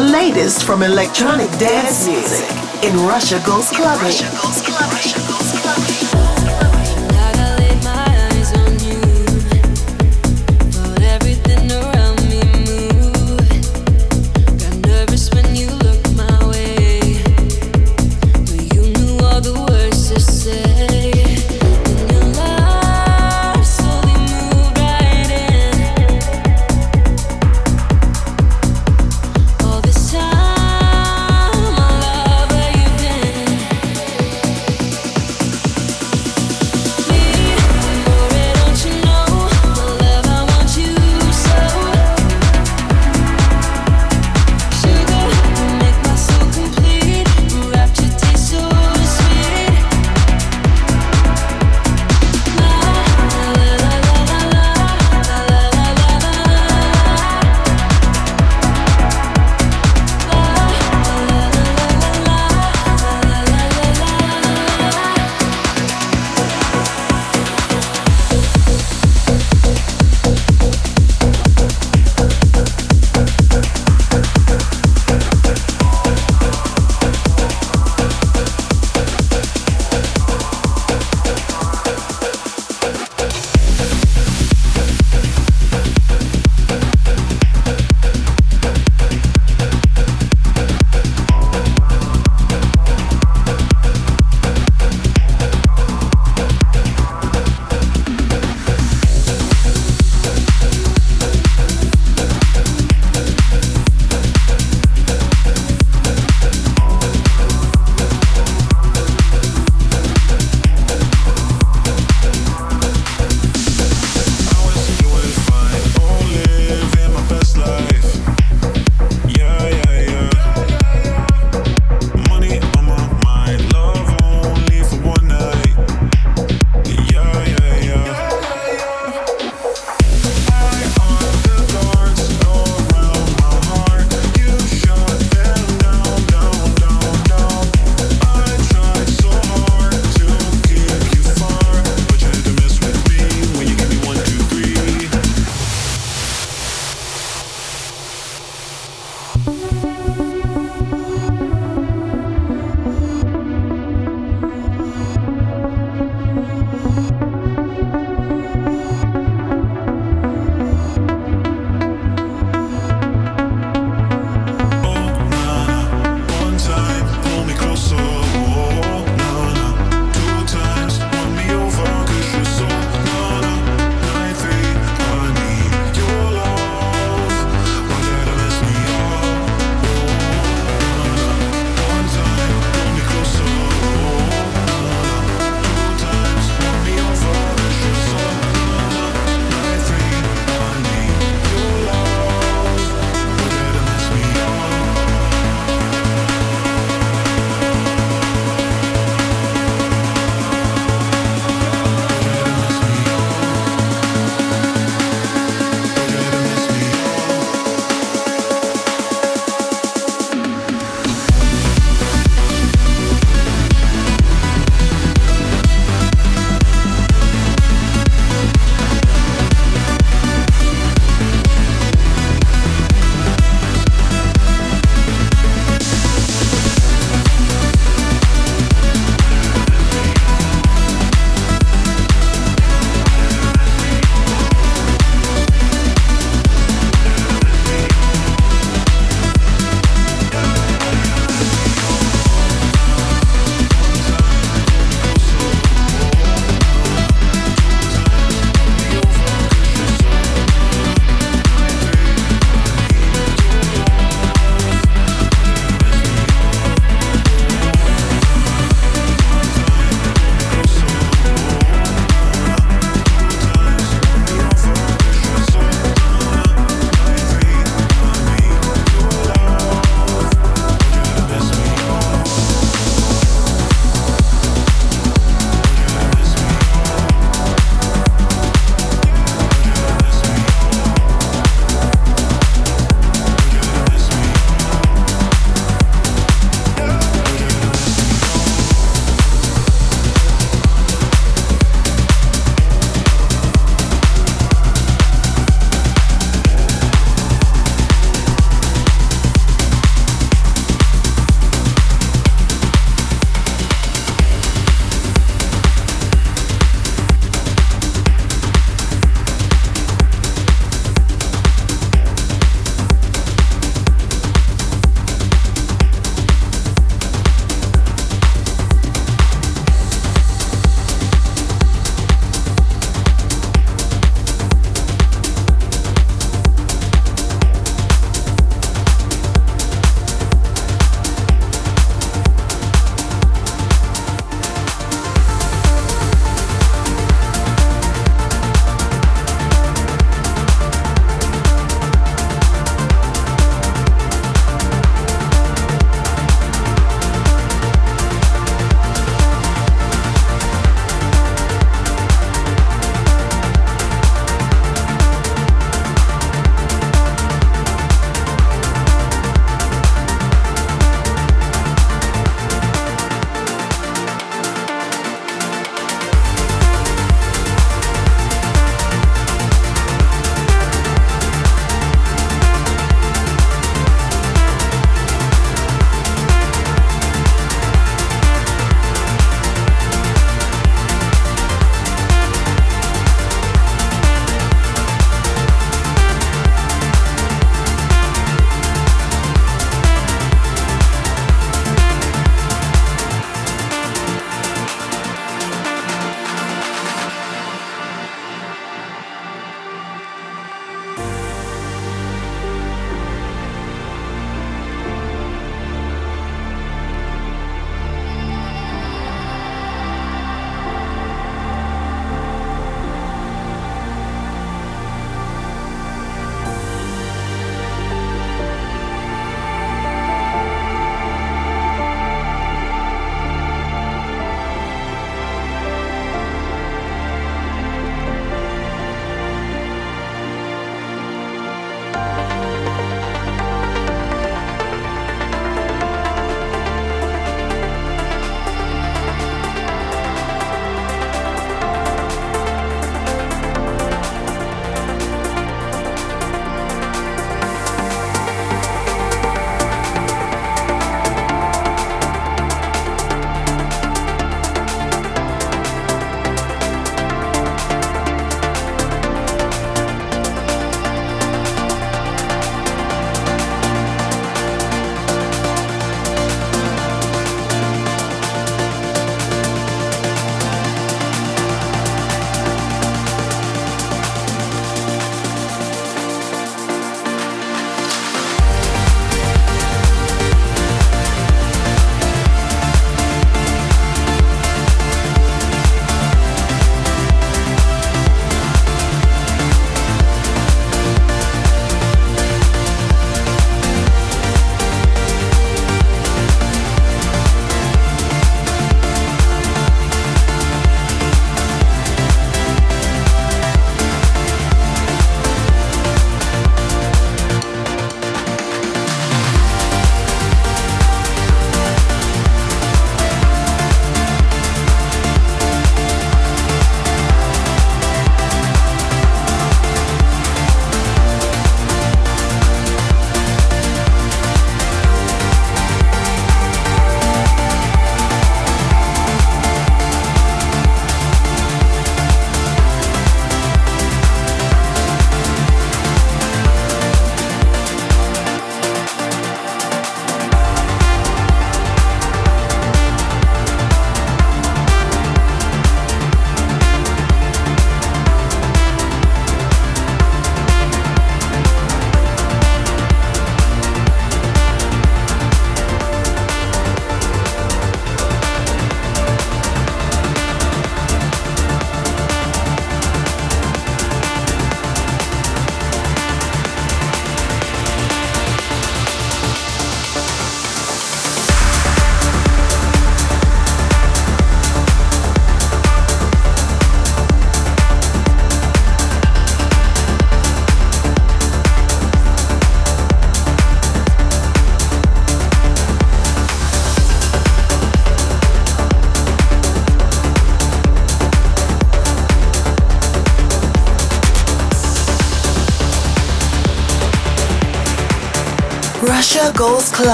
Latest from electronic dance music in Russia Goes Clubbing. Russia Goes Clubbing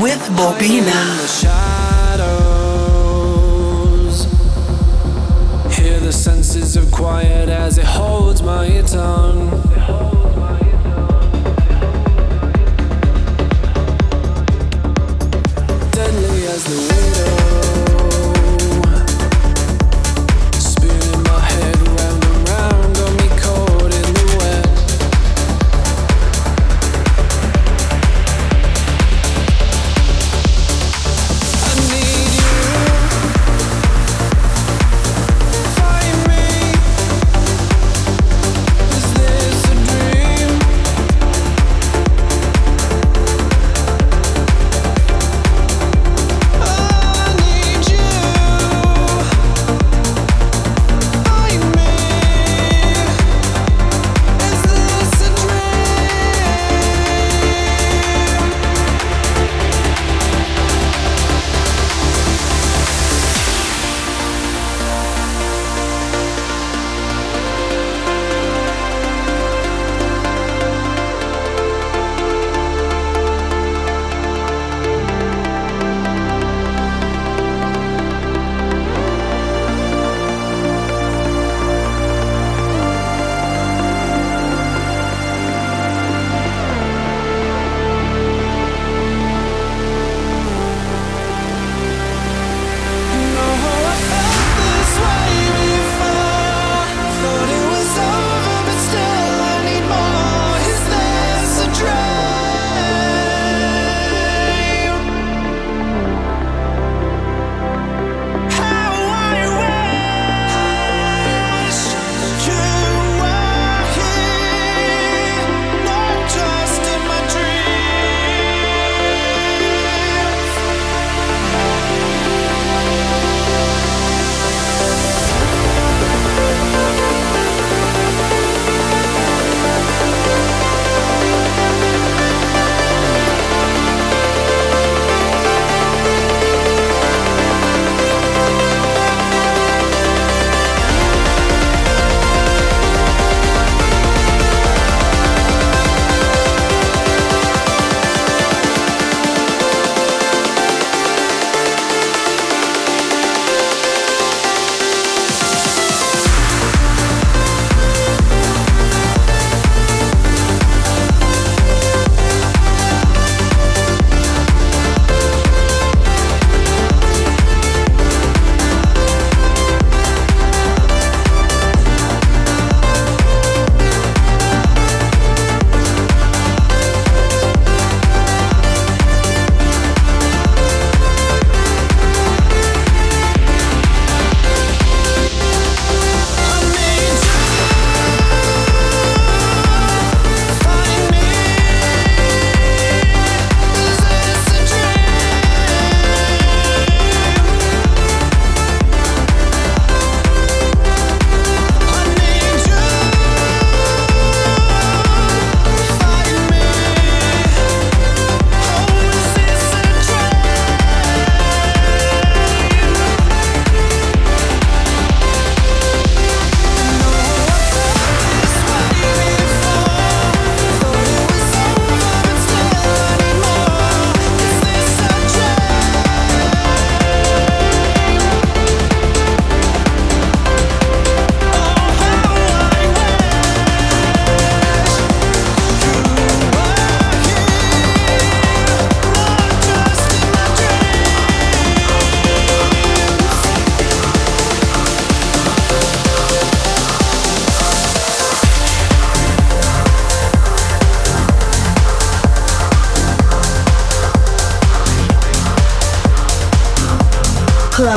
with Bobina. Hear the senses of quiet as it holds my tongue.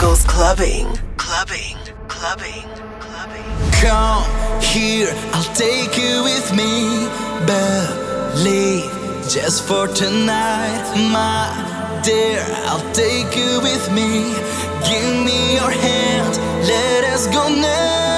Goes clubbing, clubbing, clubbing, clubbing. Come here, I'll take you with me. Believe just for tonight, my dear. I'll take you with me. Give me your hand, let us go now.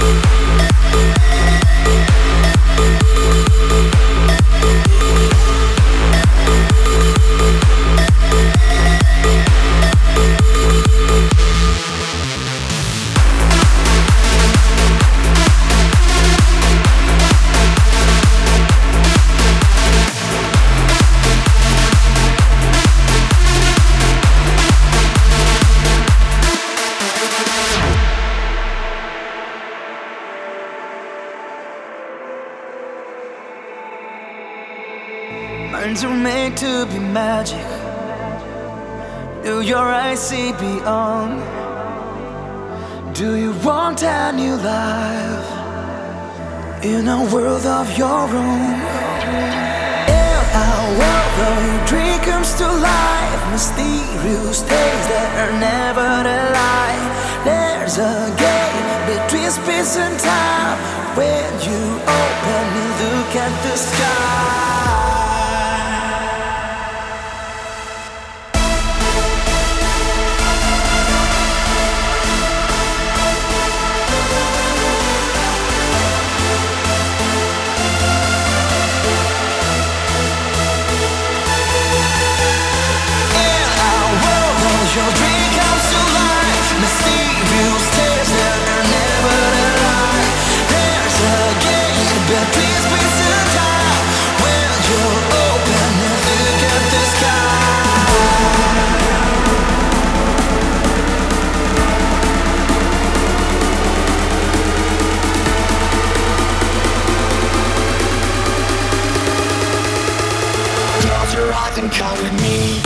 Minds magic. Do your eyes see beyond? Do you want a new life in a world of your own? In a world your dream comes to life, mysterious days that are never a lie. There's a gate between space and time. When you open and look at the sky. nothing coming me.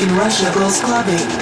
In Russia goes clubbing.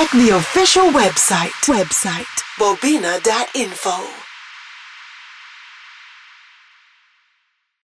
Check the official website, website, bobina.info.